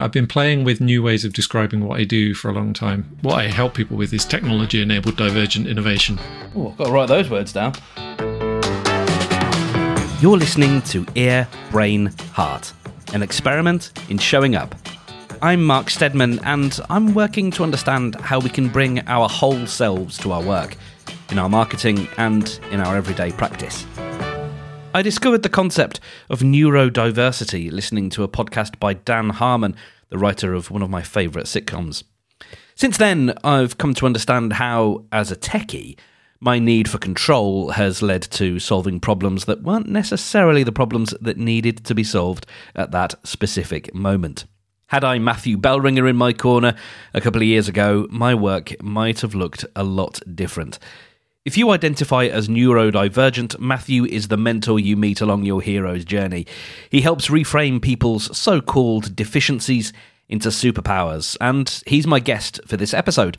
I've been playing with new ways of describing what I do for a long time. What I help people with is technology enabled divergent innovation. Oh, I've got to write those words down. You're listening to Ear, Brain, Heart, an experiment in showing up. I'm Mark Steadman, and I'm working to understand how we can bring our whole selves to our work, in our marketing and in our everyday practice. I discovered the concept of neurodiversity listening to a podcast by Dan Harmon, the writer of one of my favourite sitcoms. Since then, I've come to understand how, as a techie, my need for control has led to solving problems that weren't necessarily the problems that needed to be solved at that specific moment. Had I Matthew Bellringer in my corner a couple of years ago, my work might have looked a lot different. If you identify as neurodivergent, Matthew is the mentor you meet along your hero's journey. He helps reframe people's so called deficiencies into superpowers, and he's my guest for this episode.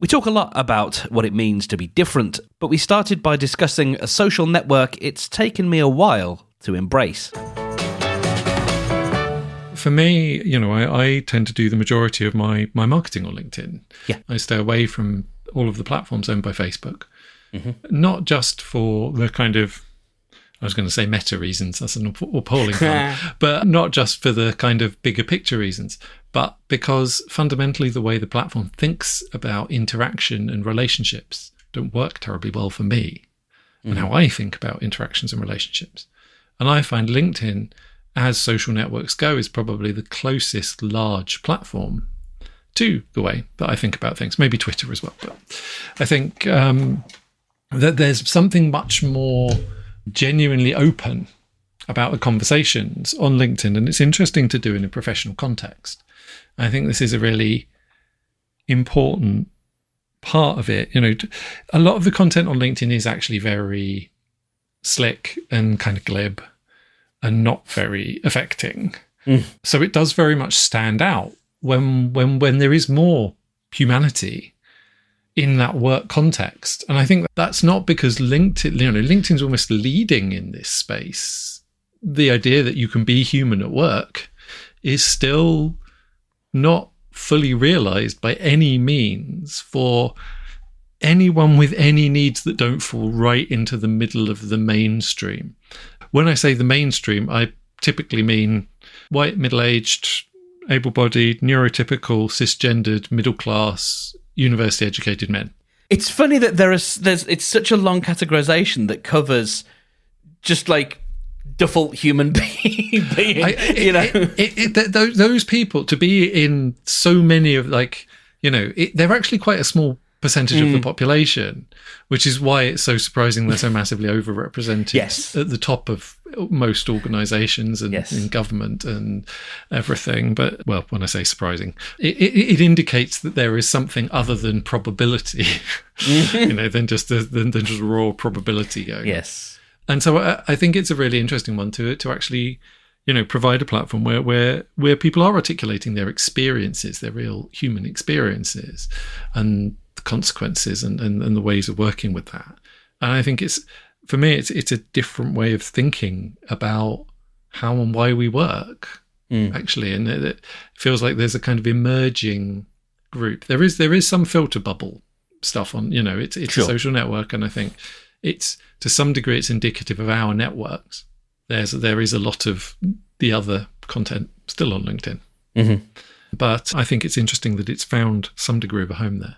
We talk a lot about what it means to be different, but we started by discussing a social network it's taken me a while to embrace. For me, you know, I, I tend to do the majority of my, my marketing on LinkedIn. Yeah. I stay away from all of the platforms owned by Facebook. Not just for the kind of, I was going to say meta reasons, that's an appalling term, but not just for the kind of bigger picture reasons, but because fundamentally the way the platform thinks about interaction and relationships don't work terribly well for me and how I think about interactions and relationships. And I find LinkedIn, as social networks go, is probably the closest large platform to the way that I think about things. Maybe Twitter as well, but I think um, that there's something much more genuinely open about the conversations on LinkedIn, and it's interesting to do in a professional context. I think this is a really important part of it. You know, a lot of the content on LinkedIn is actually very slick and kind of glib and not very affecting. Mm. So it does very much stand out when when when there is more humanity in that work context. And I think that's not because LinkedIn, you know, LinkedIn's almost leading in this space. The idea that you can be human at work is still not fully realized by any means for anyone with any needs that don't fall right into the middle of the mainstream. When I say the mainstream, I typically mean white, middle aged, able bodied, neurotypical, cisgendered, middle class, university educated men. It's funny that there is there's it's such a long categorization that covers just like default human being, being I, you know. it, it, it, those, those people to be in so many of like you know it, they're actually quite a small percentage Mm. of the population which is why it's so surprising they're so massively overrepresented Yes. at the top of most organizations and Yes. in government and everything but well when i say surprising it, it, it indicates that there is something other than probability you know than just the, than, than just raw probability going yes. and so I, I think it's a really interesting one to to actually you know provide a platform where where where people are articulating their experiences their real human experiences and the consequences and, and and the ways of working with that and i think it's for me it's it's a different way of thinking about how and why we work actually. And it, it feels like there's a kind of emerging group. There is there is some filter bubble stuff on you know it's it's Sure. a social network and i think it's to some degree it's indicative of our networks. There's there is a lot of the other content still on linkedin. Mhm. but i think it's interesting that it's found some degree of a home there.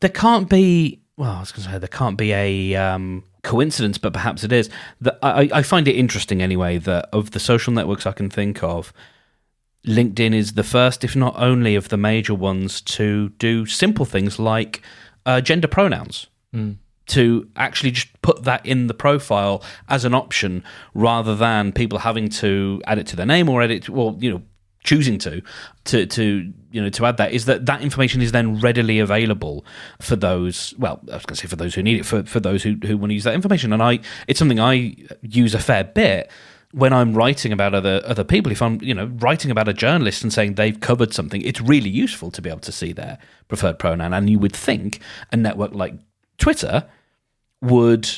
There can't be well, I was going to say there can't be a um, coincidence, but perhaps it is. That I, I find it interesting anyway that of the social networks I can think of, LinkedIn is the first, if not only, of the major ones to do simple things like uh, gender pronouns. To actually just put that in the profile as an option, rather than people having to add it to their name or edit, well, you know, choosing to, to, to you know, to add that is that that information is then readily available for those. Well, I was going to say for those who need it, for for those who who want to use that information, and I, it's something I use a fair bit when I'm writing about other other people, if I'm you know writing about a journalist and saying they've covered something, it's really useful to be able to see their preferred pronoun. And you would think a network like Twitter would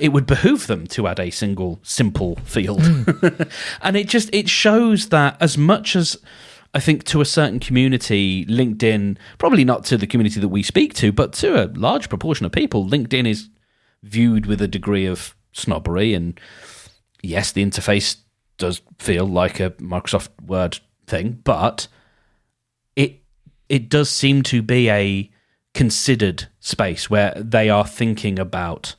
it would behoove them to add a single simple field, and it just it shows that as much as I think to a certain community, LinkedIn, probably not to the community that we speak to, but to a large proportion of people, LinkedIn is viewed with a degree of snobbery. And yes, the interface does feel like a Microsoft Word thing, but it it does seem to be a considered space where they are thinking about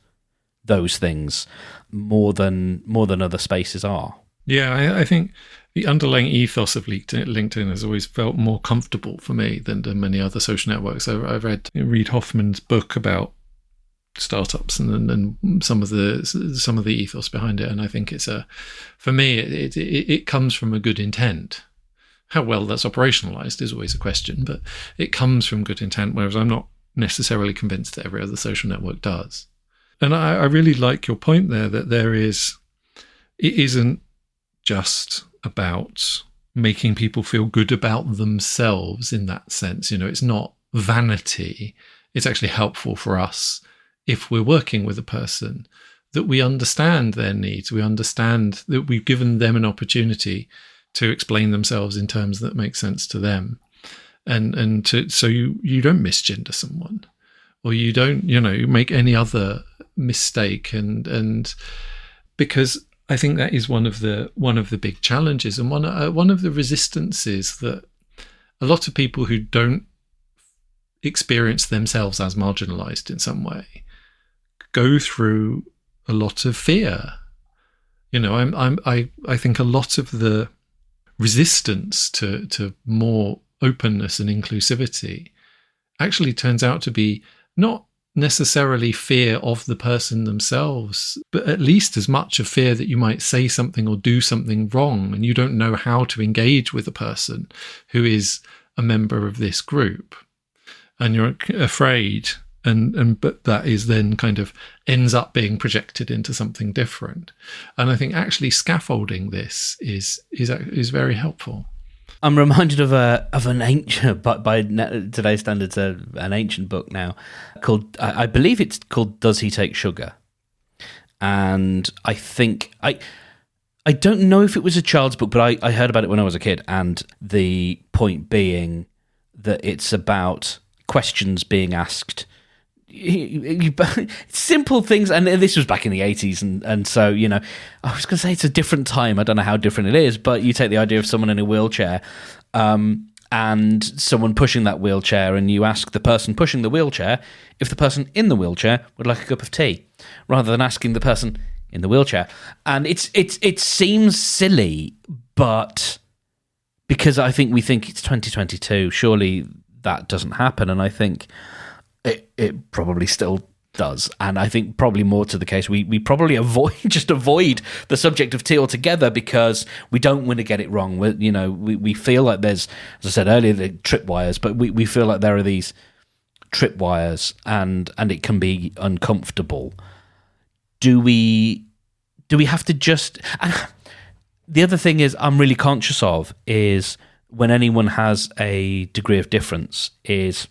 those things more than more than other spaces are. Yeah, I, I think the underlying ethos of LinkedIn has always felt more comfortable for me than, than many other social networks. I, I read Reid Hoffman's book about startups and, and some of the some of the ethos behind it, and I think it's a for me it, it, it comes from a good intent. How well that's operationalized is always a question, but it comes from good intent. Whereas I'm not necessarily convinced that every other social network does. And I, I really like your point there that there is it isn't just about making people feel good about themselves in that sense. You know, it's not vanity. It's actually helpful for us if we're working with a person that we understand their needs. We understand that we've given them an opportunity to explain themselves in terms that make sense to them. And and to so you you don't misgender someone or you don't, you know, make any other mistake and and because I think that is one of the one of the big challenges and one uh, one of the resistances that a lot of people who don't experience themselves as marginalized in some way go through a lot of fear. You know, I'm, I'm I I think a lot of the resistance to to more openness and inclusivity actually turns out to be not necessarily fear of the person themselves, but at least as much a fear that you might say something or do something wrong and you don't know how to engage with a person who is a member of this group. And you're afraid and and but that is then kind of ends up being projected into something different and i think actually scaffolding this is is is very helpful I'm reminded of a of an ancient, but by today's standards, uh, an ancient book now called I, I believe it's called "Does He Take Sugar?" And I think I I don't know if it was a child's book, but I, I heard about it when I was a kid, and the point being that it's about questions being asked simple things and this was back in the 80s and, and so you know i was going to say it's a different time i don't know how different it is but you take the idea of someone in a wheelchair um, and someone pushing that wheelchair and you ask the person pushing the wheelchair if the person in the wheelchair would like a cup of tea rather than asking the person in the wheelchair. And it's it's it seems silly but because i think we think it's 2022 surely that doesn't happen and i think it it probably still does. And I think probably more to the case, we, we probably avoid just avoid the subject of tea altogether because we don't want to get it wrong. we you know, we, we feel like there's, as I said earlier, the tripwires, but we, we feel like there are these tripwires and and it can be uncomfortable. Do we do we have to just the other thing is I'm really conscious of is when anyone has a degree of difference is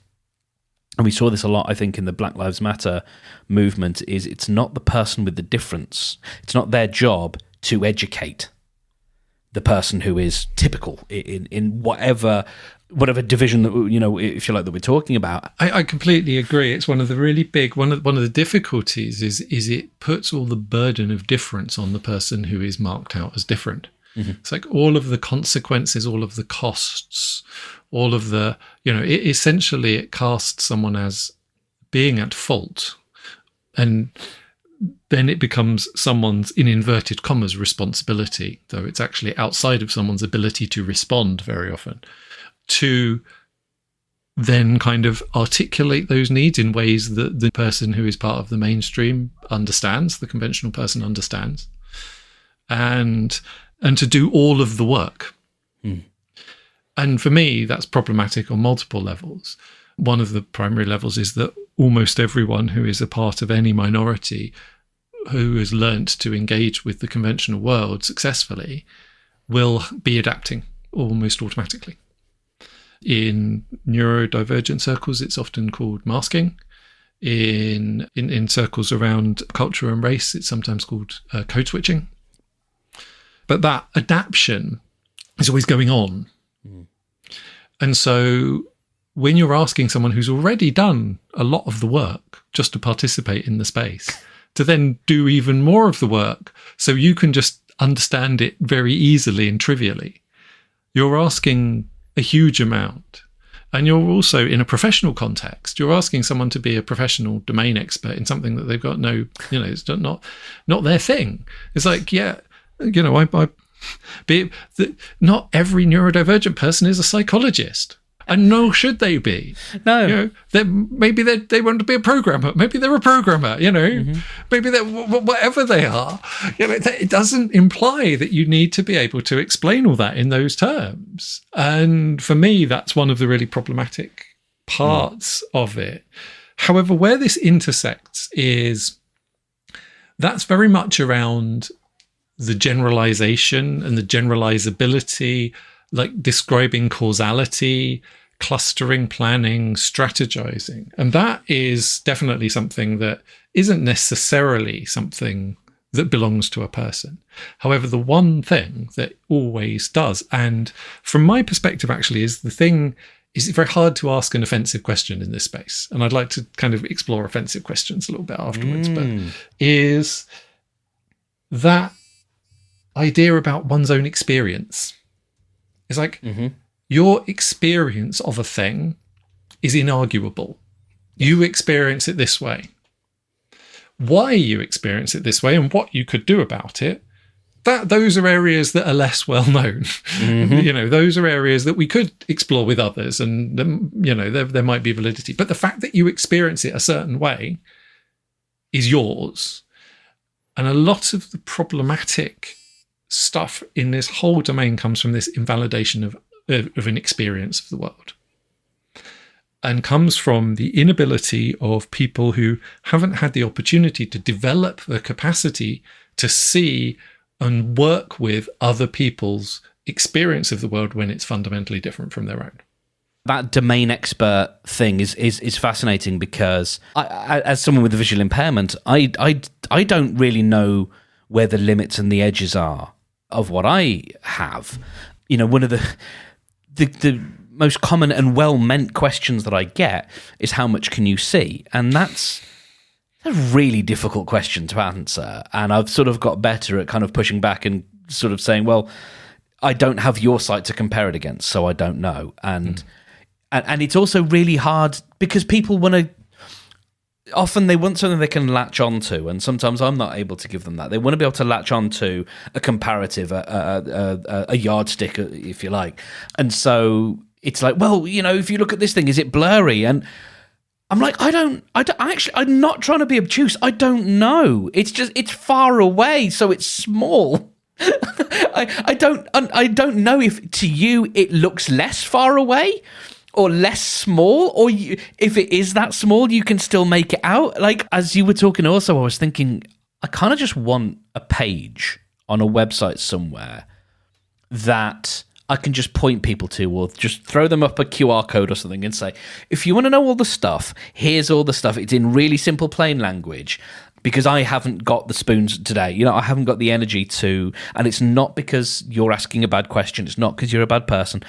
and we saw this a lot i think in the black lives matter movement is it's not the person with the difference. It's not their job to educate the person who is typical in in whatever whatever division that you know if you like that we're talking about. I, I, completely agree. It's one of the really big one of one of the difficulties is is it puts all the burden of difference on the person who is marked out as different. Mm-hmm. it's like all of the consequences all of the costs all of the you know it, essentially it casts someone as being at fault and then it becomes someone's in inverted commas responsibility though it's actually outside of someone's ability to respond very often to then kind of articulate those needs in ways that the person who is part of the mainstream understands the conventional person understands and and to do all of the work mm. And for me, that's problematic on multiple levels. One of the primary levels is that almost everyone who is a part of any minority who has learnt to engage with the conventional world successfully will be adapting almost automatically. In neurodivergent circles, it's often called masking. In, in, in circles around culture and race, it's sometimes called uh, code switching. But that adaptation is always going on Mm. And so when you're asking someone who's already done a lot of the work just to participate in the space, to then do even more of the work so you can just understand it very easily and trivially, you're asking a huge amount. And you're also in a professional context. You're asking someone to be a professional domain expert in something that they've got no, you know, it's not not their thing. It's like, yeah, you know, I, I be the, not every neurodivergent person is a psychologist and nor should they be. No, you know, maybe they they want to be a programmer. Maybe they're a programmer. You know, mm-hmm. maybe they're whatever they are. You know, it doesn't imply that you need to be able to explain all that in those terms. And for me, that's one of the really problematic parts mm. of it. However, where this intersects is that's very much around the generalization and the generalizability, like describing causality, clustering, planning, strategizing. And that is definitely something that isn't necessarily something that belongs to a person. However, the one thing that always does, and from my perspective, actually, is the thing is it's very hard to ask an offensive question in this space. And I'd like to kind of explore offensive questions a little bit afterwards, mm. but is that idea about one's own experience. It's like mm-hmm. your experience of a thing is inarguable. You experience it this way. Why you experience it this way and what you could do about it, that those are areas that are less well known. Mm-hmm. you know, those are areas that we could explore with others, and um, you know, there, there might be validity. But the fact that you experience it a certain way is yours, and a lot of the problematic stuff in this whole domain comes from this invalidation of, of, of an experience of the world and comes from the inability of people who haven't had the opportunity to develop the capacity to see and work with other people's experience of the world when it's fundamentally different from their own. That domain expert thing is is, is fascinating because I, I, as someone with a visual impairment, I, I I don't really know where the limits and the edges are of what I have. You know, one of the the, the most common and well meant questions that I get is how much can you see? And that's a really difficult question to answer. And I've sort of got better at kind of pushing back and sort of saying, well, I don't have your sight to compare it against, so I don't know. And mm. and, and it's also really hard because people want to often they want something they can latch onto, and sometimes I'm not able to give them that. They want to be able to latch onto a comparative, a, a, a, a yardstick, uh, if you like. And so it's like, well, you know, if you look at this thing, is it blurry? And I'm like, I don't, I don't actually, I'm not trying to be obtuse. I don't know. It's just, it's far away, so it's small. I, I don't, I don't know if to you it looks less far away or less small or you, if it is that small you can still make it out like as you were talking also i was thinking i kind of just want a page on a website somewhere that i can just point people to or just throw them up a qr code or something and say if you want to know all the stuff here's all the stuff it's in really simple plain language because I haven't got the spoons today. You know, I haven't got the energy to, and it's not because you're asking a bad question. It's not because you're a bad person.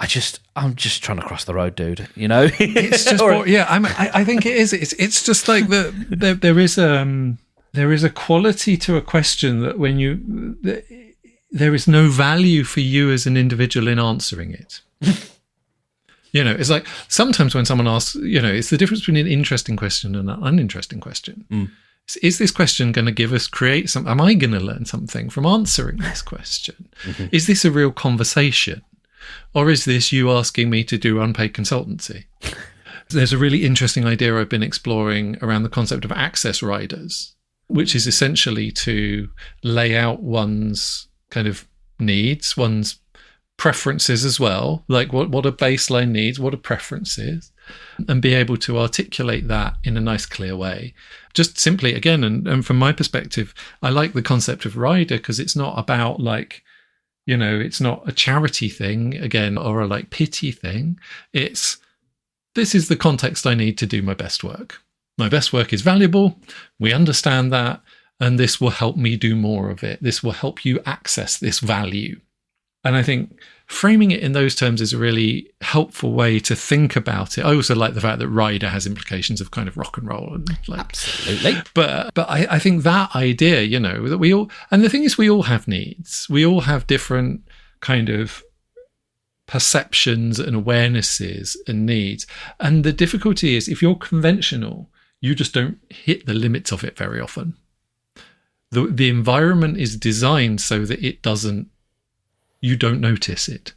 I just, I'm just trying to cross the road, dude. You know, it's just, or, yeah. I'm, I, I think it is. It's, it's just like the there, there is um there is a quality to a question that when you the, there is no value for you as an individual in answering it. you know, it's like sometimes when someone asks, you know, it's the difference between an interesting question and an uninteresting question. Mm. Is this question going to give us create some? Am I going to learn something from answering this question? Mm-hmm. Is this a real conversation? Or is this you asking me to do unpaid consultancy? There's a really interesting idea I've been exploring around the concept of access riders, which is essentially to lay out one's kind of needs, one's preferences as well, like what, what a baseline needs, what a preferences, and be able to articulate that in a nice, clear way. Just simply, again, and, and from my perspective, I like the concept of rider because it's not about like you know, it's not a charity thing again or a like pity thing. It's this is the context I need to do my best work. My best work is valuable. We understand that. And this will help me do more of it. This will help you access this value. And I think framing it in those terms is a really helpful way to think about it. I also like the fact that rider has implications of kind of rock and roll and like Absolutely. but but I, I think that idea, you know, that we all and the thing is we all have needs. We all have different kind of perceptions and awarenesses and needs. And the difficulty is if you're conventional, you just don't hit the limits of it very often. The the environment is designed so that it doesn't you don't notice it.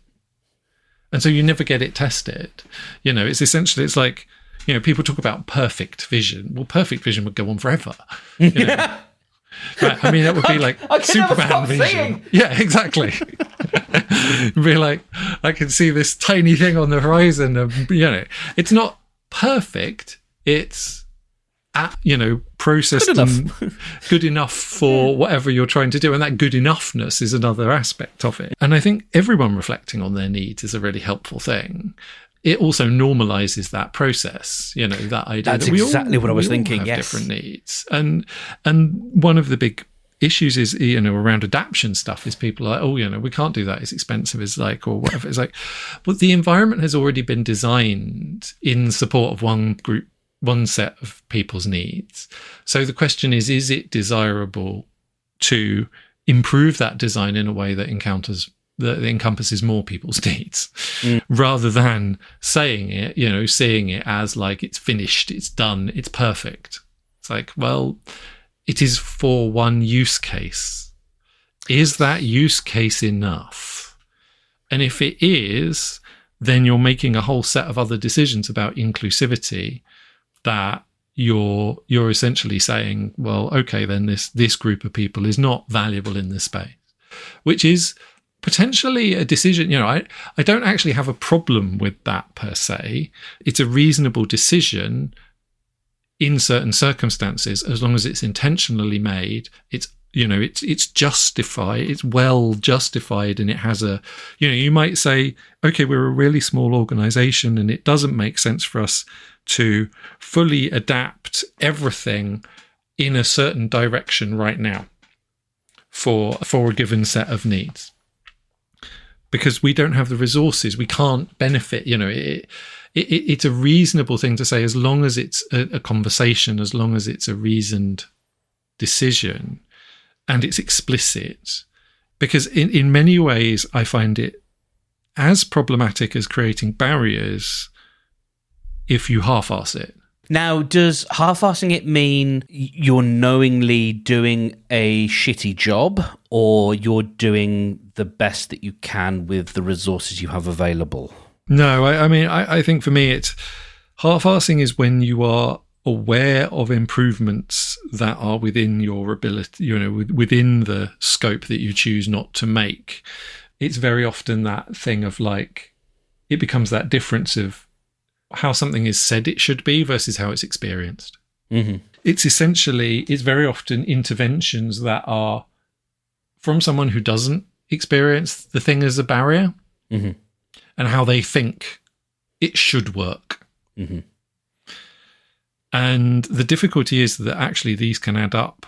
And so you never get it tested. You know, it's essentially it's like, you know, people talk about perfect vision. Well, perfect vision would go on forever. You know? Right, I mean, that would be like I never Superman vision. seeing. Yeah, exactly. be like, I can see this tiny thing on the horizon. And, you know, it's not perfect. It's, at, you know, processed Good enough. and good enough for whatever you're trying to do. And that good enoughness is another aspect of it. And I think everyone reflecting on their needs is a really helpful thing. It also normalizes that process, you know, that idea. That's that we all- exactly what I was thinking, have yes. different needs, and and one of the big issues is you know around adaption stuff is people are like oh you know we can't do that it's expensive it's like or whatever it's like but the environment has already been designed in support of one group one set of people's needs so the question is is it desirable to improve that design in a way that encounters that encompasses more people's needs mm. rather than saying it you know seeing it as like it's finished it's done it's perfect it's like well it is for one use case. Is that use case enough? And if it is, then you're making a whole set of other decisions about inclusivity that you're you're essentially saying, well, okay, then this this group of people is not valuable in this space, which is potentially a decision. You know, I I don't actually have a problem with that per se. It's a reasonable decision in certain circumstances as long as it's intentionally made it's you know it's it's justified it's well justified and it has a you know you might say okay we're a really small organization and it doesn't make sense for us to fully adapt everything in a certain direction right now for for a given set of needs because we don't have the resources we can't benefit you know it, it, it, it's a reasonable thing to say as long as it's a, a conversation, as long as it's a reasoned decision and it's explicit. Because in, in many ways, I find it as problematic as creating barriers if you half ass it. Now, does half-assing it mean you're knowingly doing a shitty job, or you're doing the best that you can with the resources you have available? No, I, I mean, I, I think for me, it's half-assing is when you are aware of improvements that are within your ability, you know, with- within the scope that you choose not to make. It's very often that thing of like, it becomes that difference of how something is said it should be versus how it's experienced. Mm-hmm. It's essentially, it's very often interventions that are from someone who doesn't experience the thing as a barrier Mhm. and how they think it should work. Mhm. And the difficulty is that actually these can add up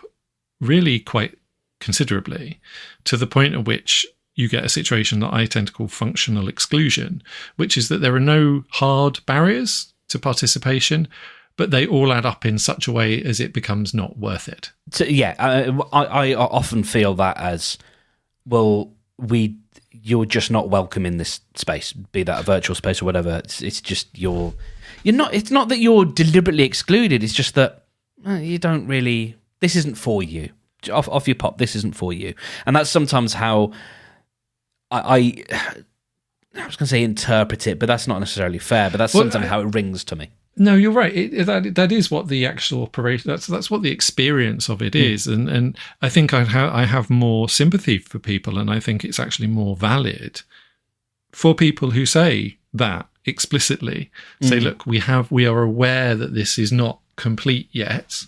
really quite considerably to the point at which you get a situation that I tend to call functional exclusion, which is that there are no hard barriers to participation, but they all add up in such a way as it becomes not worth it. So, yeah, I, I often feel that as well. We, you're just not welcome in this space, be that a virtual space or whatever. It's, it's just you're, you're not. It's not that you're deliberately excluded. It's just that you don't really. This isn't for you. Off, off your pop. This isn't for you, and that's sometimes how I. I I was going to say interpret it, but that's not necessarily fair. But that's Well, sometimes how it rings to me. No, you're right. It, that that is what the actual operation. That's that's what the experience of it hmm. is, and and I think I ha- I have more sympathy for people, and I think it's actually more valid for people who say that explicitly. Say, hmm. look, we have we are aware that this is not complete yet.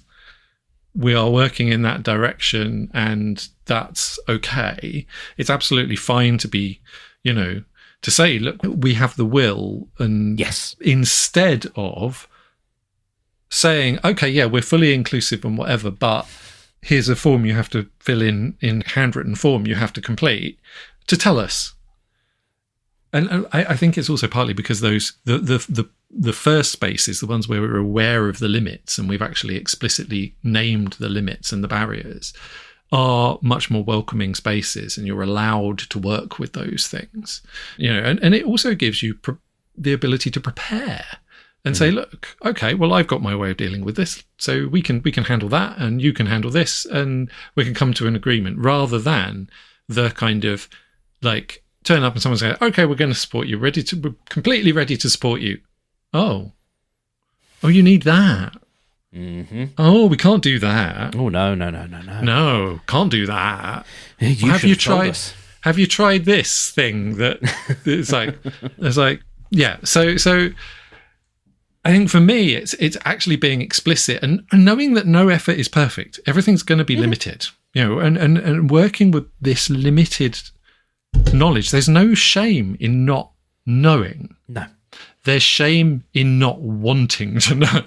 We are working in that direction, and that's okay. It's absolutely fine to be, you know, to say, look, we have the will, and Yes. instead of saying, okay, yeah, we're fully inclusive and whatever, but here's a form you have to fill in in handwritten form you have to complete to tell us. and, I, I think it's also partly because those the, the the the first spaces, the ones where we're aware of the limits and we've actually explicitly named the limits and the barriers, are much more welcoming spaces, and you're allowed to work with those things. You know, and, and it also gives you the ability to prepare and say, mm. look, okay, well, I've got my way of dealing with this, so we can we can handle that, and you can handle this, and we can come to an agreement, rather than the kind of like turn up and someone say, okay, we're going to support you, ready to, we're completely ready to support you. Oh, oh, you need that. Mm-hmm. Oh, we can't do that. Oh no, no, no, no, no. No, can't do that. You have you tried? us. Have you tried this thing that it's like? It's like yeah. So so. I think for me, it's it's actually being explicit and, and knowing that no effort is perfect. Everything's going to be limited, you know, and, and and working with this limited knowledge. There's no shame in not knowing. No. There's shame in not wanting to know.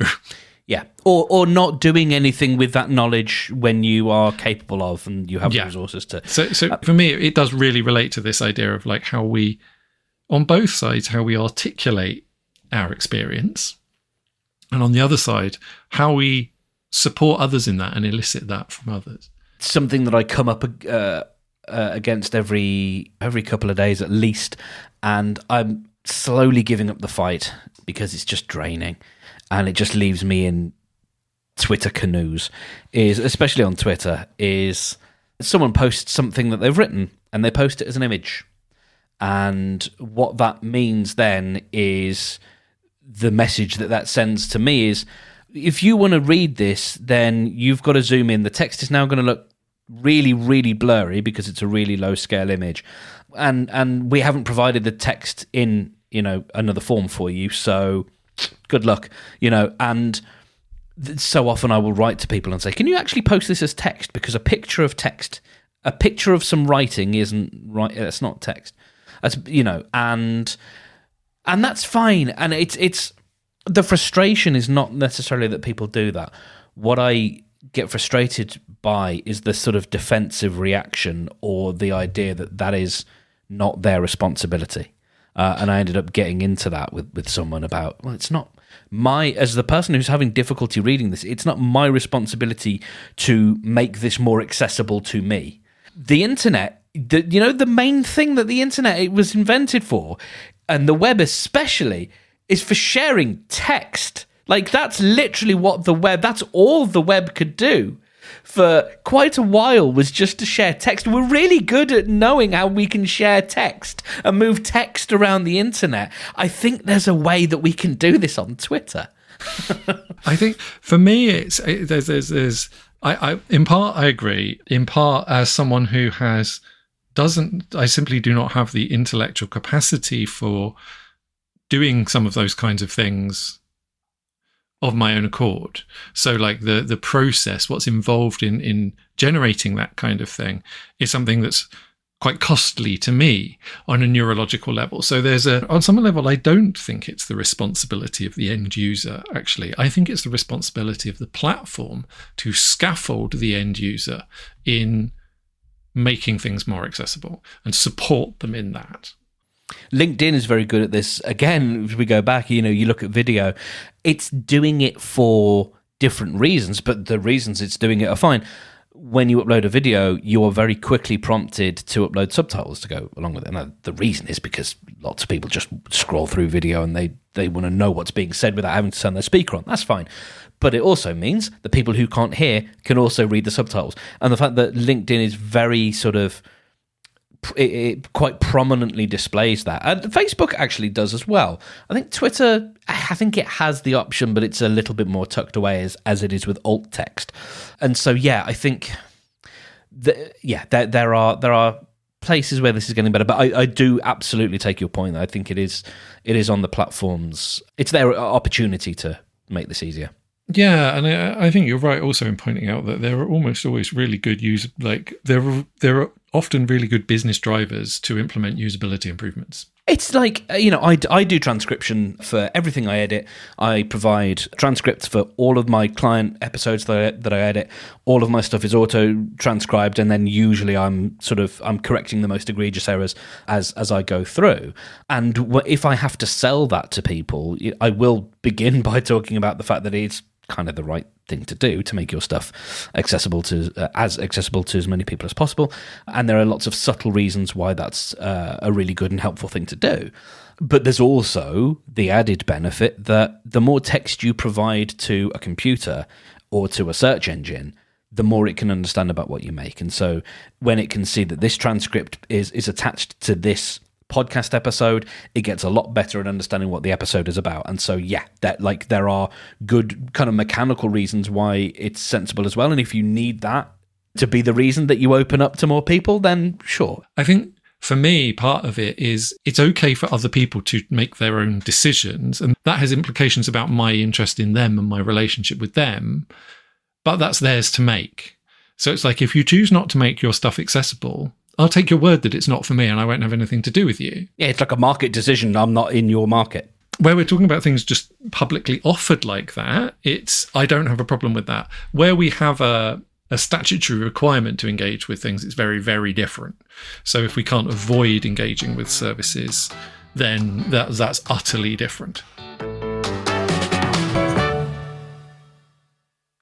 Yeah, or or not doing anything with that knowledge when you are capable of and you have Yeah. the resources to. So, so for me, it does really relate to this idea of like how we, on both sides, how we articulate our experience, and on the other side, how we support others in that and elicit that from others. Something that I come up uh, uh, against every every couple of days at least, and I'm slowly giving up the fight because it's just draining, and it just leaves me in Twitter canoes. Is especially on Twitter is someone posts something that they've written and they post it as an image. And what that means then is the message that that sends to me is if you want to read this, then you've got to zoom in. The text is now going to look really, really blurry because it's a really low scale image. And and we haven't provided the text in, you know, another form for you. So good luck, you know, and so often I will write to people and say, "Can you actually post this as text? Because a picture of text, a picture of some writing, isn't right. Uh, it's not text. That's you know, and and that's fine. And it's it's the frustration is not necessarily that people do that. What I get frustrated by is the sort of defensive reaction or the idea that that is not their responsibility. Uh, and I ended up getting into that with, with someone about, well, it's not my, as the person who's having difficulty reading this, it's not my responsibility to make this more accessible to me. The internet, the, you know, the main thing that the internet it was invented for, and the web especially, is for sharing text. Like, that's literally what the web, that's all the web could do for quite a while was just to share text. We're really good at knowing how we can share text and move text around the internet. I think there's a way that we can do this on Twitter. I think for me, it's it, there's there's, there's I, I in part I agree. In part, as someone who has doesn't, I simply do not have the intellectual capacity for doing some of those kinds of things of my own accord. So like the the process, what's involved in in generating that kind of thing is something that's quite costly to me on a neurological level. So there's a on some level I don't think it's the responsibility of the end user actually. I think it's the responsibility of the platform to scaffold the end user in making things more accessible and support them in that. LinkedIn is very good at this. Again, if we go back, you know, you look at video, it's doing it for different reasons, but the reasons it's doing it are fine. When you upload a video, you are very quickly prompted to upload subtitles to go along with it. And the reason is because lots of people just scroll through video and they, they want to know what's being said without having to turn their speaker on. That's fine. But it also means the people who can't hear can also read the subtitles. And the fact that LinkedIn is very sort of it, it quite prominently displays that. And Facebook actually does as well. I think Twitter, I think it has the option, but it's a little bit more tucked away as, as it is with alt text. And so, yeah, I think, the, yeah, there, there are there are places where this is getting better. But I, I do absolutely take your point. I think it is it is on the platforms. It's their opportunity to make this easier. Yeah, and I, I think you're right also in pointing out that there are almost always really good use like there are there are often really good business drivers to implement usability improvements. It's like, uh, you know, I, I do transcription for everything I edit. I provide transcripts for all of my client episodes that I, that I edit. All of my stuff is auto transcribed, and then usually I'm sort of I'm correcting the most egregious errors as as I go through. And if I have to sell that to people, I will begin by talking about the fact that it's kind of the right thing to do to make your stuff accessible to uh, as accessible to as many people as possible. And there are lots of subtle reasons why that's uh, a really good and helpful thing to do. But there's also the added benefit that the more text you provide to a computer or to a search engine the more it can understand about what you make. And so when it can see that this transcript is is attached to this podcast episode, it gets a lot better at understanding what the episode is about. And so, yeah, that like there are good kind of mechanical reasons why it's sensible as well. And if you need that to be the reason that you open up to more people, then sure. I think for me, part of it is it's okay for other people to make their own decisions. And that has implications about my interest in them and my relationship with them. But that's theirs to make. So it's like if you choose not to make your stuff accessible, I'll take your word that it's not for me and I won't have anything to do with you. Yeah, it's like a market decision. I'm not in your market. Where we're talking about things just publicly offered like that, it's I don't have a problem with that. Where we have a a statutory requirement to engage with things, it's very, very different. So if we can't avoid engaging with services, then that, that's utterly different.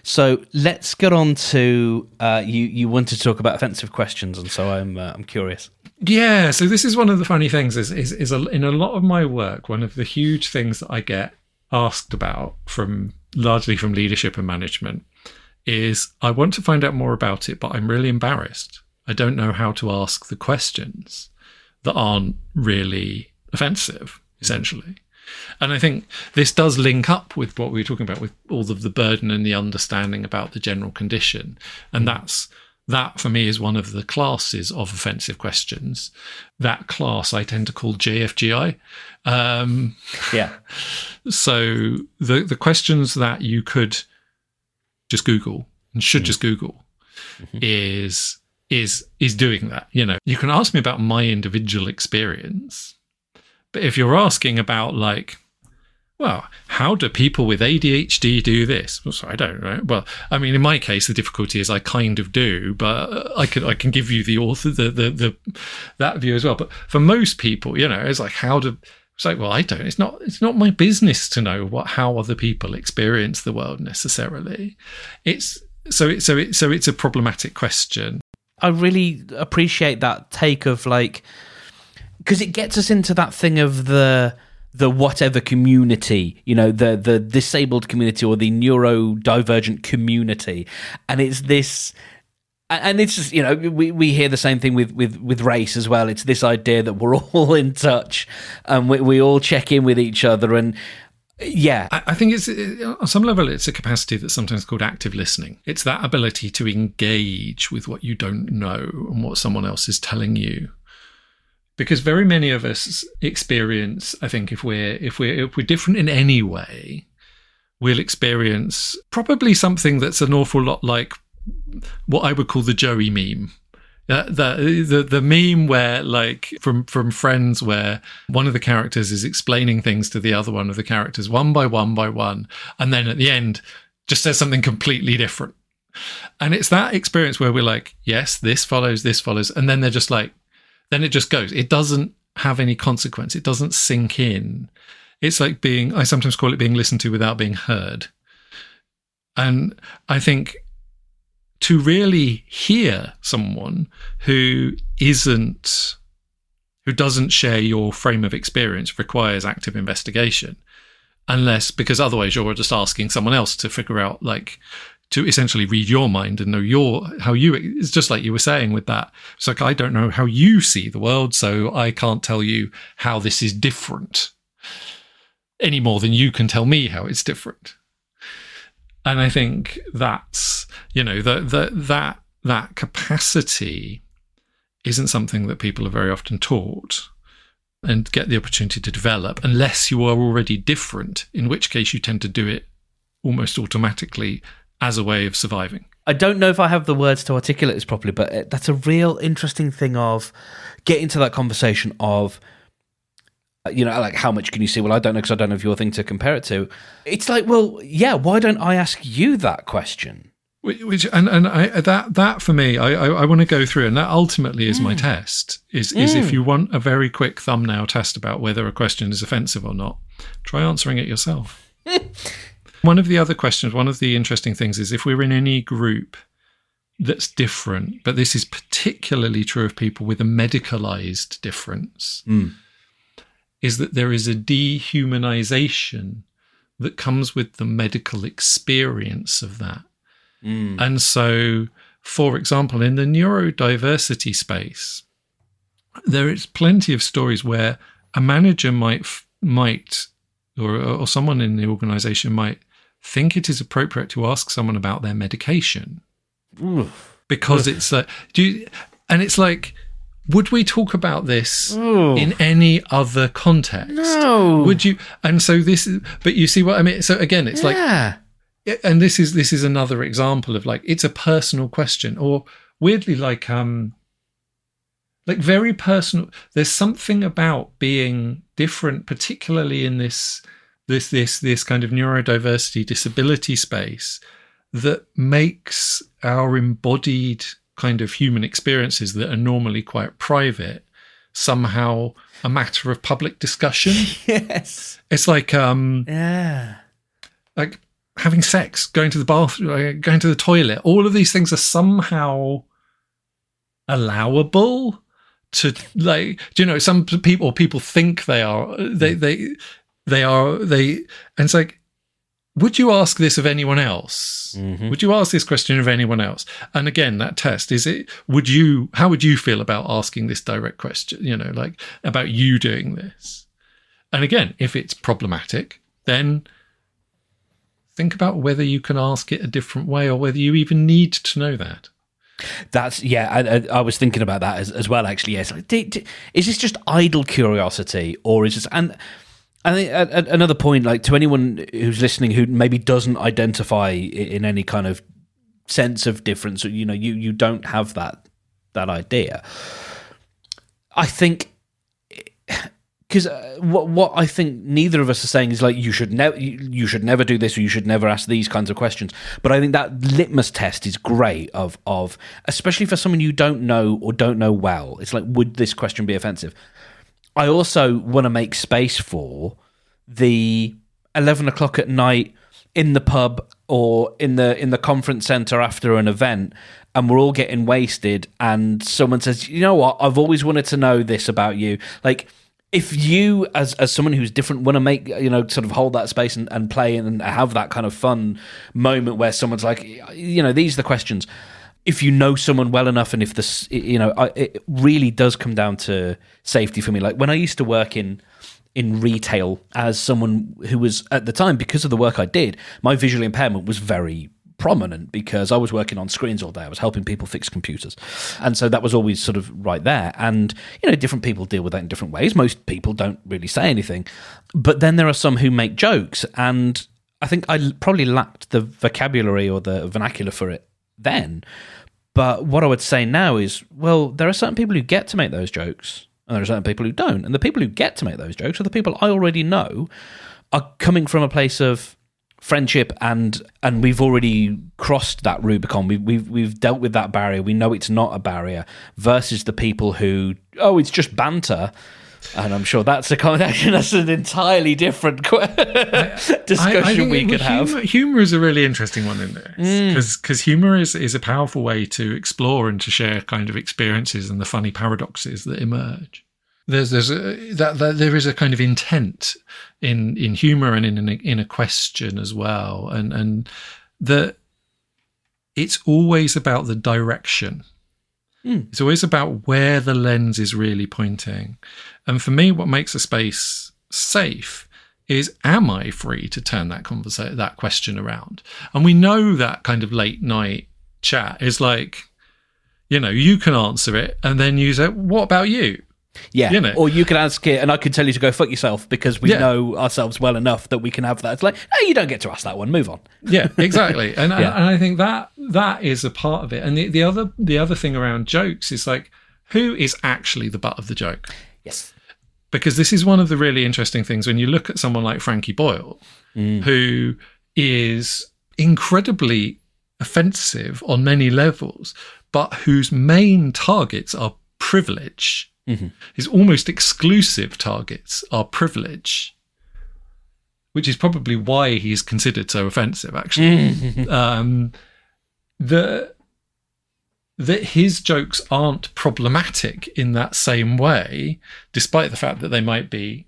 So let's get on to uh, you. You want to talk about offensive questions, and so I'm uh, I'm curious. Yeah. So this is one of the funny things. Is is is a, in a lot of my work, one of the huge things that I get asked about from largely from leadership and management is I want to find out more about it, but I'm really embarrassed. I don't know how to ask the questions that aren't really offensive, essentially. And I think this does link up with what we were talking about with all of the burden and the understanding about the general condition. And mm. that's that for me is one of the classes of offensive questions. That class I tend to call JFGI. Um, yeah. So the the questions that you could just Google and should mm. just Google mm-hmm. is is is doing that. You know, you can ask me about my individual experience but if you're asking about like, well, how do people with ADHD do this? Well, so I don't know. Well, I mean, in my case, the difficulty is I kind of do, but uh, I can I can give you the author the the, the that view as well. But for most people, you know, it's like how do it's like, well, I don't. It's not. It's not my business to know what how other people experience the world necessarily. It's so. It, so it, so it's a problematic question. I really appreciate that take of like because it gets us into that thing of the the whatever community, you know, the the disabled community or the neurodivergent community, and it's this. And it's just, you know, we, we hear the same thing with, with, with race as well. It's this idea that we're all in touch and we, we all check in with each other. And yeah. I, think it's, on some level, it's a capacity that's sometimes called active listening. It's that ability to engage with what you don't know and what someone else is telling you because very many of us experience i think if we're if we're if we're different in any way we'll experience probably something that's an awful lot like what i would call the joey meme. Uh, the, the the meme where like from from friends where one of the characters is explaining things to the other one of the characters one by one by one and then at the end just says something completely different. And it's that experience where we're like yes this follows this follows and then they're just like then it just goes. It doesn't have any consequence. It doesn't sink in. It's like being, I sometimes call it being listened to without being heard. And I think to really hear someone who isn't, who doesn't share your frame of experience requires active investigation. Unless, because otherwise you're just asking someone else to figure out, like, to essentially read your mind and know your how you it's just like you were saying with that. It's like i don't know how you see the world so i can't tell you how this is different any more than you can tell me how it's different. And i think that's you know that that that that capacity isn't something that people are very often taught and get the opportunity to develop unless you are already different in which case you tend to do it almost automatically as a way of surviving. I don't know if I have the words to articulate this properly, but uh, that's a real interesting thing of getting to that conversation of uh, you know, like how much can you see? Well, I don't know because I don't have your thing to compare it to. It's like, well, yeah, why don't I ask you that question? Which, which and and I, that that for me, I I, I want to go through, and that ultimately is my mm. test. Is is if mm. you want a very quick thumbnail test about whether a question is offensive or not, try answering it yourself. one of the other questions, one of the interesting things is if we're in any group that's different, but this is particularly true of people with a medicalized difference, hmm. is that there is a dehumanization that comes with the medical experience of that. Hmm. And so, for example, in the neurodiversity space, there is plenty of stories where a manager might might or or someone in the organization might think it is appropriate to ask someone about their medication. Because it's like do you, and it's like would we talk about this in any other context? No. would you and so this is but you see what i mean? So again it's like and this is this is another example of like it's a personal question or weirdly like um like very personal there's something about being different particularly in this this this this kind of neurodiversity disability space that makes our embodied kind of human experiences that are normally quite private somehow a matter of public discussion Yes. it's like um Yeah. like having sex, going to the bathroom, uh, going to the toilet, all of these things are somehow allowable to like do you know some people people think they are uh, they mm. they they are they and it's like would you ask this of anyone else? Mm-hmm. Would you ask this question of anyone else? And again that test is it would you how would you feel about asking this direct question you know like about you doing this? And again if it's problematic then think about whether you can ask it a different way or whether you even need to know that. That's yeah. I, I, was thinking about that as, as well. Actually, yes. Like, is this just idle curiosity, or is this? And I think another point, like to anyone who's listening who maybe doesn't identify in any kind of sense of difference, you know, you you don't have that that idea. I think because uh, what what I think neither of us are saying is like you should never you, you should never do this or you should never ask these kinds of questions. But I think that litmus test is great of of especially for someone you don't know or don't know well. It's like would this question be offensive? I also want to make space for the eleven o'clock at night in the pub or in the in the conference center after an event and we're all getting wasted and someone says you know what i've always wanted to know this about you like if you as as someone who's different want to make you know sort of hold that space and, and play and have that kind of fun moment where someone's like you know these are the questions. If you know someone well enough and if this you know I, it really does come down to safety for me. Like when i used to work in in retail as someone who was at the time because of the work I did, my visual impairment was very prominent because I was working on screens all day. I was helping people fix computers. And so that was always sort of right there. And, you know, different people deal with that in different ways. Most people don't really say anything. But then there are some who make jokes. And I think I probably lacked the vocabulary or the vernacular for it then. But what I would say now is, well, there are certain people who get to make those jokes, and there are certain people who don't. And the people who get to make those jokes are the people I already know are coming from a place of friendship and and we've already crossed that Rubicon. We, we've we've dealt with that barrier. We know it's not a barrier. Versus the people who oh, it's just banter. And I'm sure that's a conversation. That's an entirely different discussion we could have. humor, humor is a really interesting one in this because mm. because humor is, is a powerful way to explore and to share kind of experiences and the funny paradoxes that emerge. There's there's a, that, that there is a kind of intent in in humor and in in a, in a question as well, and and that it's always about the direction. Hmm. It's always about where the lens is really pointing. And for me, what makes a space safe is am I free to turn that conversation that question around? And we know that kind of late night chat is like, you know, you can answer it and then you say, What about you? Yeah. You know. Or you can ask it and I could tell you to go fuck yourself because we Yeah. know ourselves well enough that we can have that. It's like, no, you don't get to ask that one. Move on. Yeah, exactly. And, Yeah. and I think that that is a part of it. And the, the other the other thing around jokes is like who is actually the butt of the joke? Yes. because this is one of the really interesting things when you look at someone like Frankie Boyle, mm. who is incredibly offensive on many levels, but whose main targets are privilege. His almost exclusive targets are privilege, which is probably why he's considered so offensive, actually. um, the that his jokes aren't problematic in that same way, despite the fact that they might be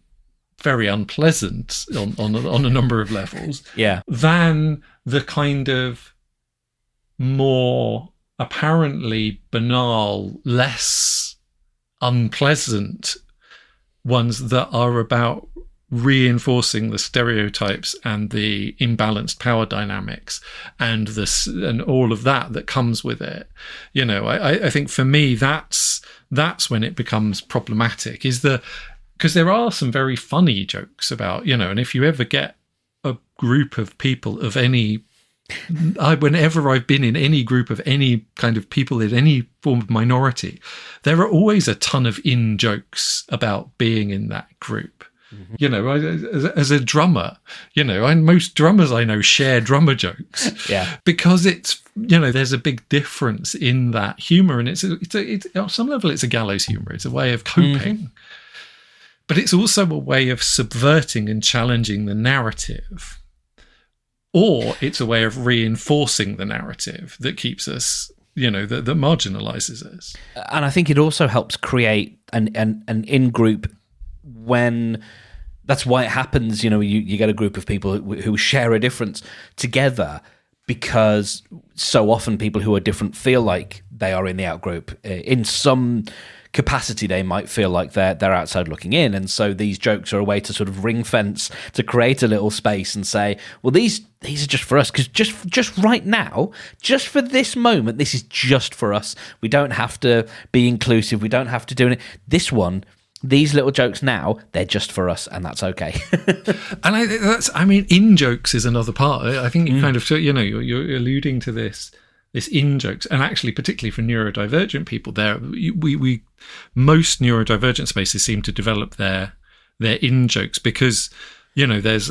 very unpleasant on on, on a number of levels Yeah. than the kind of more apparently banal, less unpleasant ones that are about reinforcing the stereotypes and the imbalanced power dynamics and this and all of that that comes with it. You know i i think for me that's that's when it becomes problematic is the because there are some very funny jokes about you know and if you ever get a group of people of any I, whenever I've been in any group of any kind of people in any form of minority, there are always a ton of in jokes about being in that group. Mm-hmm. You know, I, as, as a drummer, you know, and most drummers I know share drummer jokes Yeah. because it's you know there's a big difference in that humor, and it's a, it's, a, it's on some level it's a gallows humor. It's a way of coping, mm-hmm. but it's also a way of subverting and challenging the narrative or it's a way of reinforcing the narrative that keeps us you know that, that marginalizes us and I think it also helps create an an, an in group when that's why it happens. You know, you, you get a group of people who, who share a difference together because so often people who are different feel like they are in the out group Uh, in some capacity they might feel like they're they're outside looking in. And so these jokes are a way to sort of ring fence to create a little space and say well these these are just for us. Because just just right now just for this moment this is just for us. We don't have to be inclusive. We don't have to do it this one these little jokes now they're just for us and that's okay. And I, that's i mean in jokes is another part. I think you mm. kind of you know you're, you're alluding to this this in jokes and actually particularly for neurodivergent people there we we most neurodivergent spaces seem to develop their their in jokes because you know there's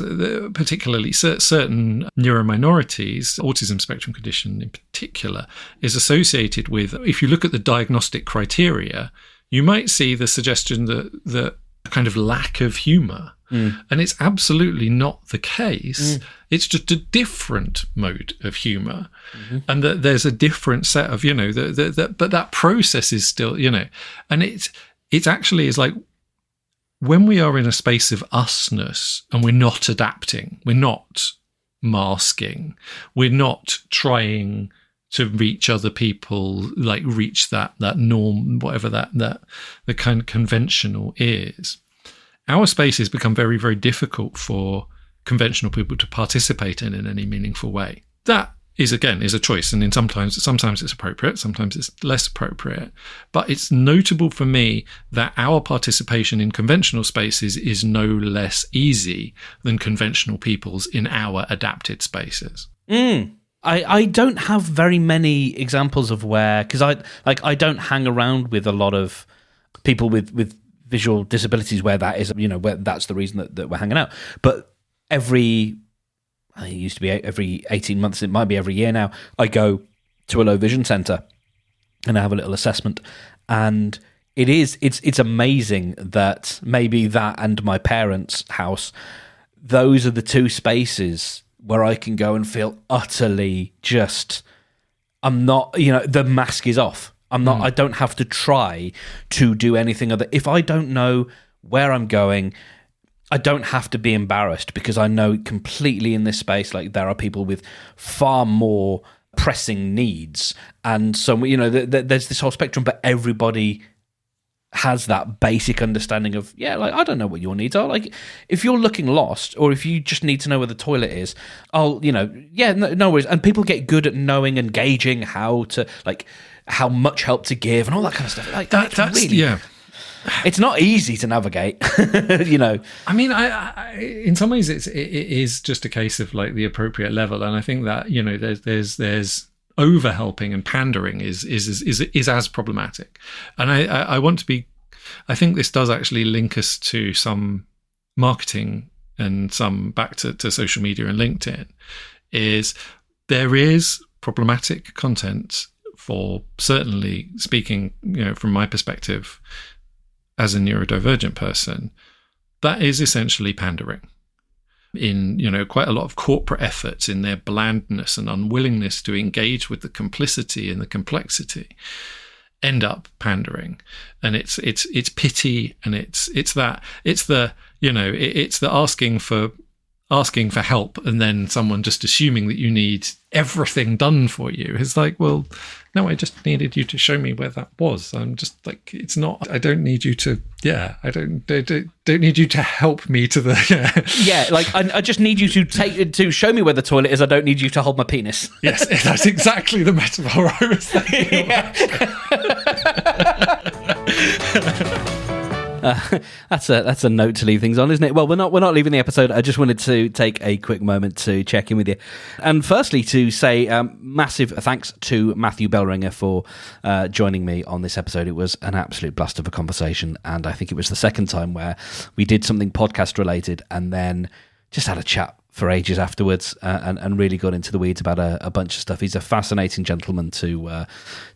particularly cer- certain neurominorities autism spectrum condition in particular is associated with if you look at the diagnostic criteria you might see the suggestion that that kind of lack of humor. Mm. And it's absolutely not the case. Mm. It's just a different mode of humor. Mm-hmm. And that there's a different set of you know the, the, the, but that process is still you know. And it's it's actually is like when we are in a space of usness and we're not adapting we're not masking we're not trying to reach other people like reach that that norm whatever that that the kind of conventional is. Our spaces become very very difficult for conventional people to participate in in any meaningful way. That is again is a choice and in sometimes sometimes it's appropriate sometimes it's less appropriate but it's notable for me that our participation in conventional spaces is no less easy than conventional people's in our adapted spaces hmm. I, I don't have very many examples of where because I like I don't hang around with a lot of people with with visual disabilities where that is you know where that's the reason that, that we're hanging out. But every I used to be every eighteen months, it might be every year now. I go to a low vision center and I have a little assessment and it is it's it's amazing that maybe that and my parents' house those are the two spaces where I can go and feel utterly just I'm not you know the mask is off. I'm not hmm. I don't have to try to do anything other. If I don't know where I'm going I don't have to be embarrassed because I know completely in this space like there are people with far more pressing needs. And so you know th- th- there's this whole spectrum but everybody has that basic understanding of yeah like i don't know what your needs are. Like if you're looking lost or if you just need to know where the toilet is i'll you know yeah no, no worries. And people get good at knowing and gauging how to like how much help to give and all that kind of stuff. Like that, that's really yeah. it's not easy to navigate you know. I mean, I, I in some ways it's it, it is just a case of like the appropriate level, and I think that you know there's there's there's over helping and pandering is is is is, is as problematic, and I, I want to be I think this does actually link us to some marketing and some back to, to social media and LinkedIn. Is there is problematic content for certainly speaking, you know, from my perspective as a neurodivergent person, that is essentially pandering in you know quite a lot of corporate efforts in their blandness and unwillingness to engage with the complicity and the complexity end up pandering. And it's it's it's pity and it's it's that it's the you know it, it's the asking for asking for help and then someone just assuming that you need everything done for you. It's like well no i just needed you to show me where that was. I'm just like it's not i don't need you to yeah i don't don't, don't need you to help me to the yeah. Yeah like I, I just need you to take to show me where the toilet is. I don't need you to hold my penis. Yes that's exactly the metaphor i was thinking uh, that's a that's a note to leave things on, isn't it? Well, we're not we're not leaving the episode. I just wanted to take a quick moment to check in with you, and firstly to say um, massive thanks to Matthew Bellringer for uh, joining me on this episode. It was an absolute blast of a conversation, and I think it was the second time where we did something podcast related, and then just had a chat for ages afterwards uh, and, and really got into the weeds about a, a, bunch of stuff. He's a fascinating gentleman to uh,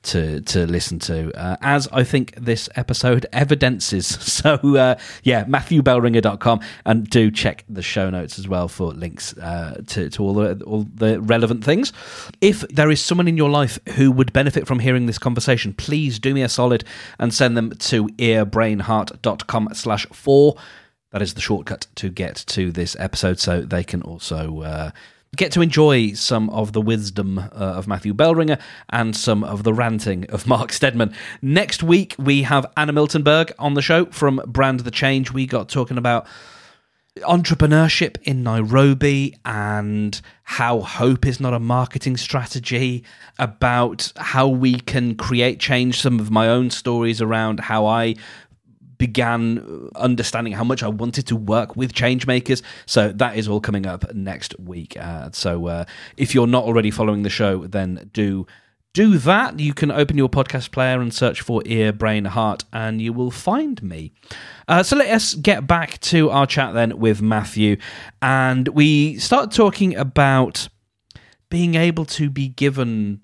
to to listen to, uh, as I think this episode evidences. So, uh, yeah, MatthewBellringer.com and do check the show notes as well for links uh, to, to all the, all the relevant things. If there is someone in your life who would benefit from hearing this conversation, please do me a solid and send them to earbrainheart.com slash four that is the shortcut to get to this episode, so they can also uh, get to enjoy some of the wisdom uh, of Matthew Bellringer and some of the ranting of Mark Steadman. Next week, we have Anna Miltenburg on the show from Brand the Change. We got talking about entrepreneurship in Nairobi and how hope is not a marketing strategy, about how we can create change, some of my own stories around how I began understanding how much I wanted to work with changemakers. So that is all coming up next week. Uh, so uh, if you're not already following the show, then do do that. You can open your podcast player and search for Ear, Brain, Heart, and you will find me. Uh, so let us get back to our chat then with Matthew. And we start talking about being able to be given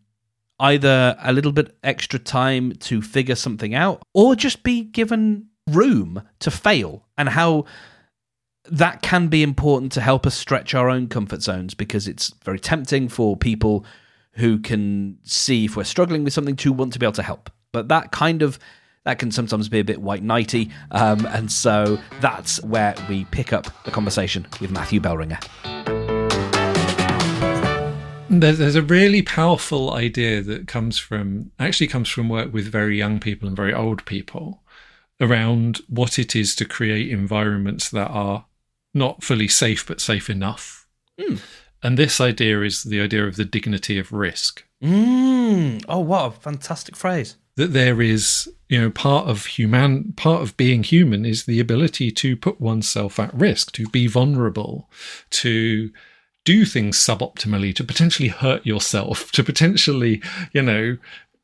either a little bit extra time to figure something out or just be given room to fail and how that can be important to help us stretch our own comfort zones because it's very tempting for people who can see if we're struggling with something to want to be able to help. But that kind of that can sometimes be a bit white knighty, um, and so that's where we pick up the conversation with Matthew Bellringer. There's a really powerful idea that comes from actually comes from work with very young people and very old people, around what it is to create environments that are not fully safe but safe enough. Mm. And this idea is the idea of the dignity of risk. Mm. Oh, what a fantastic phrase. That there is, you know, part of human, part of being human is the ability to put oneself at risk, to be vulnerable, to do things suboptimally, to potentially hurt yourself, to potentially, you know,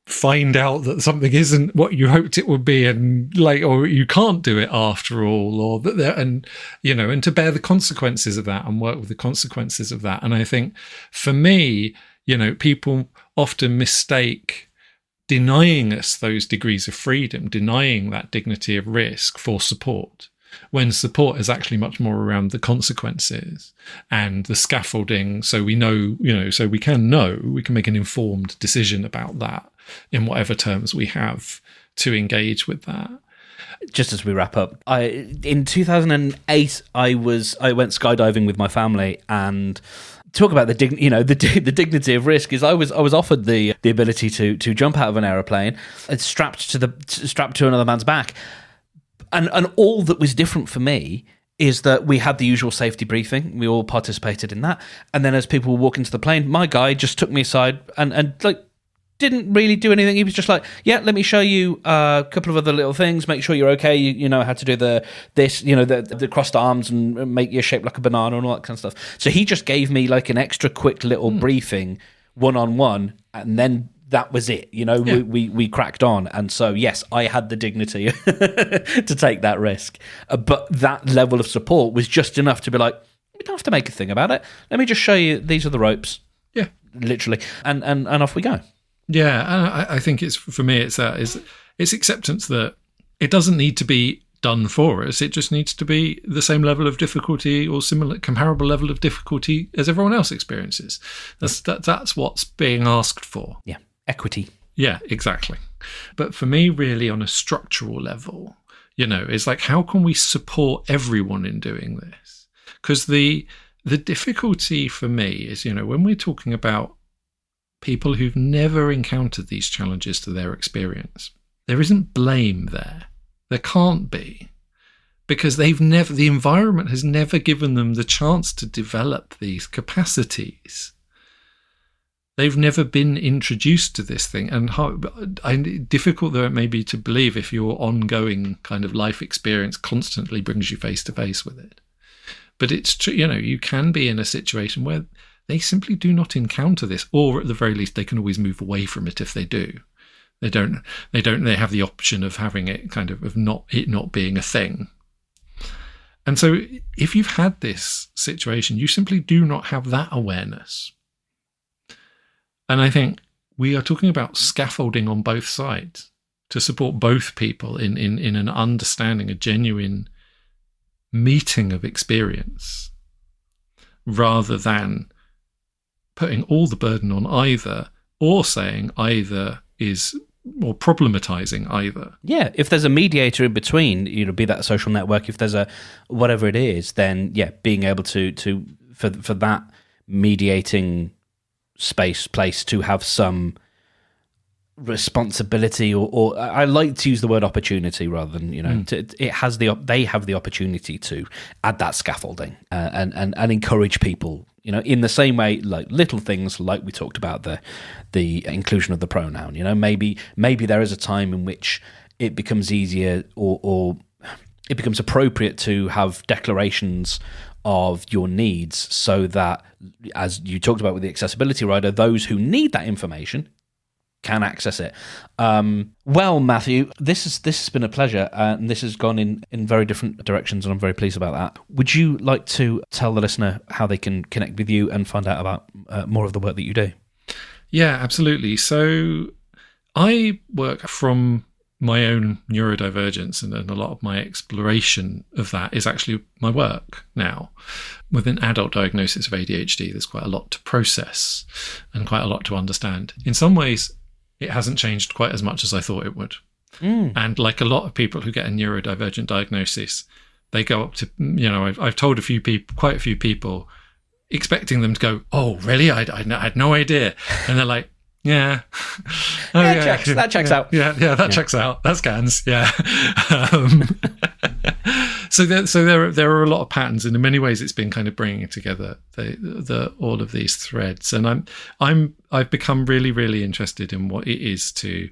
find out that something isn't what you hoped it would be and like or you can't do it after all or that there and you know and to bear the consequences of that and work with the consequences of that. And i think for me you know people often mistake denying us those degrees of freedom denying that dignity of risk for support when support is actually much more around the consequences and the scaffolding. So we know you know so we can know we can make an informed decision about that in whatever terms we have to engage with that. Just as we wrap up i in 2008 i was i went skydiving with my family and talk about the dig- you know the the dignity of risk is I was I was offered the the ability to to jump out of an aeroplane strapped to the strapped to another man's back. And and all that was different for me is that we had the usual safety briefing. We all participated in that. And then as people were walking to the plane my guy just took me aside and and like didn't really do anything. He was just like, "Yeah, let me show you a couple of other little things. Make sure you're okay. You, you know how to do the this, you know, the, the crossed arms and make your shape like a banana and all that kind of stuff." So he just gave me like an extra quick little mm. briefing, one on one, and then that was it. You know, Yeah. we, we we cracked on, and so yes, I had the dignity to take that risk. Uh, but that level of support was just enough to be like, we don't have to make a thing about it. Let me just show you. These are the ropes, Yeah. literally, and and and off we go. Yeah, and I, I think it's for me. It's that is it's acceptance that it doesn't need to be done for us. It just needs to be the same level of difficulty or similar comparable level of difficulty as everyone else experiences. That's that, that's what's being asked for. Yeah, equity. Yeah, exactly. But for me, really, on a structural level, you know, it's like how can we support everyone in doing this? Because the the difficulty for me is, you know, when we're talking about people who've never encountered these challenges to their experience, there isn't blame there. There can't be. Because they've never, the environment has never given them the chance to develop these capacities they've never been introduced to this thing and how I, difficult though it may be to believe if your ongoing kind of life experience constantly brings you face to face with it but it's true you know you can be in a situation where they simply do not encounter this or at the very least they can always move away from it if they do. They don't they don't they have the option of having it kind of of not it not being a thing. And so if you've had this situation you simply do not have that awareness. And I think we are talking about scaffolding on both sides to support both people in, in, in an understanding, a genuine meeting of experience, rather than putting all the burden on either or saying either is or problematizing either. Yeah, if there's a mediator in between, you know, be that social network, if there's a whatever it is, then yeah, being able to to for for that mediating space place to have some responsibility or, or I like to use the word opportunity rather than you know to, it has the they have the opportunity to add that scaffolding uh, and and and encourage people you know in the same way like little things like we talked about the the inclusion of the pronoun you know maybe maybe there is a time in which it becomes easier or or it becomes appropriate to have declarations of your needs so that as you talked about with the accessibility rider those who need that information can access it. Um, well, Matthew, this is this has been a pleasure, uh, and this has gone in in very different directions, and I'm very pleased about that. Would you like to tell the listener how they can connect with you and find out about uh, more of the work that you do? Yeah, absolutely. So I work from my own neurodivergence, and, and a lot of my exploration of that is actually my work now. With an adult diagnosis of ADHD, there's quite a lot to process and quite a lot to understand. In some ways, it hasn't changed quite as much as I thought it would. And like a lot of people who get a neurodivergent diagnosis, they go up to, you know, I've, I've told a few people, quite a few people, expecting them to go, Oh, really? I, I, I had no idea. And they're like, Yeah. Oh, Yeah, checks. That checks yeah, out. Yeah, yeah, that checks out. That scans. Yeah. um, so there, so there, are, there are a lot of patterns, and in many ways, it's been kind of bringing together the, the all of these threads. And I'm, I'm, I've become really, really interested in what it is to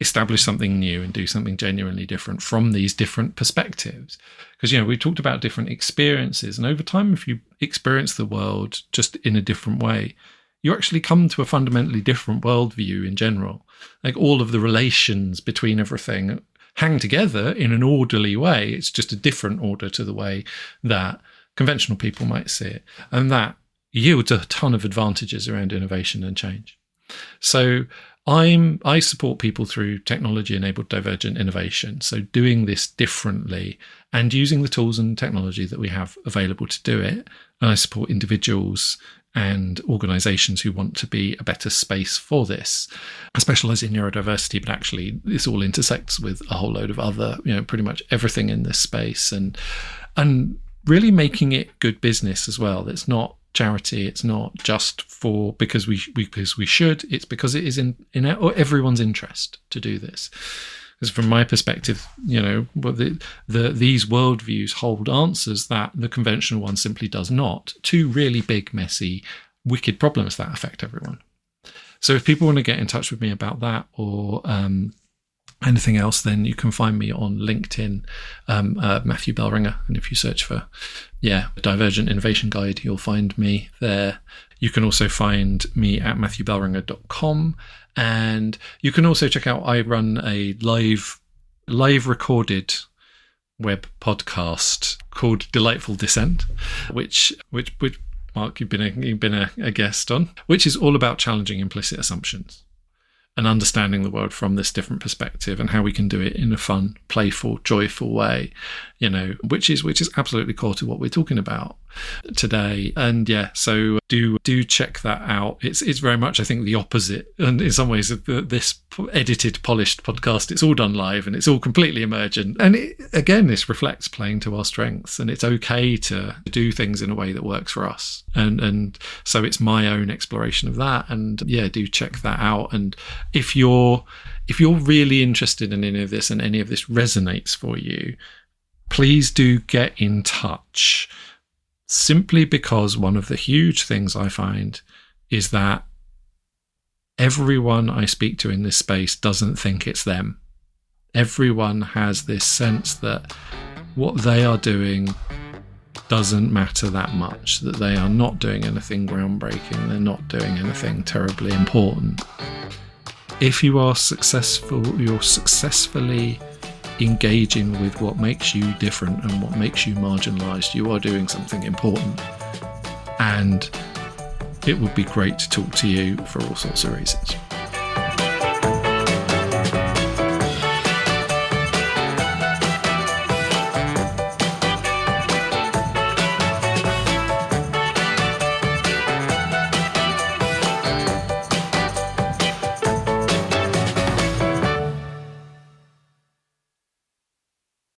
establish something new and do something genuinely different from these different perspectives. Because you know we talked about different experiences, and over time, if you experience the world just in a different way, you actually come to a fundamentally different worldview in general. Like all of the relations between everything hang together in an orderly way. It's just a different order to the way that conventional people might see it. And that yields a ton of advantages around innovation and change. So I'm I support people through technology enabled divergent innovation. So doing this differently and using the tools and technology that we have available to do it. And I support individuals and organizations who want to be a better space for this. I specialize in neurodiversity, but actually this all intersects with a whole load of other, you know, pretty much everything in this space and and really making it good business as well. It's not charity. It's not just for because we, because we should. It's because it is in in everyone's interest to do this. Because from my perspective, you know, the, the these worldviews hold answers that the conventional one simply does not. Two really big, messy, wicked problems that affect everyone. So if people want to get in touch with me about that or um, anything else, then you can find me on LinkedIn, um, uh, Matthew Bellringer. And if you search for, yeah, Divergent Innovation Guide, you'll find me there. You can also find me at matthewbellringer.com. And you can also check out, I run a live, live recorded web podcast called Delightful Dissent, which, which, which Mark, you've been a, you've been a, a guest on, which is all about challenging implicit assumptions and understanding the world from this different perspective and how we can do it in a fun, playful, joyful way, you know, which is which is absolutely core to what we're talking about today. And yeah, so do do check that out. It's it's very much I think the opposite, and in some ways this edited, polished podcast. It's all done live and it's all completely emergent. And it, again, this reflects playing to our strengths, and it's okay to do things in a way that works for us. And and so it's my own exploration of that. And yeah, do check that out. And if you're if you're really interested in any of this and any of this resonates for you, please do get in touch. Simply because one of the huge things I find is that everyone I speak to in this space doesn't think it's them. Everyone has this sense that what they are doing doesn't matter that much, that they are not doing anything groundbreaking, they're not doing anything terribly important if you are successful, you're successfully engaging with what makes you different and what makes you marginalized, you are doing something important. And it would be great to talk to you for all sorts of reasons.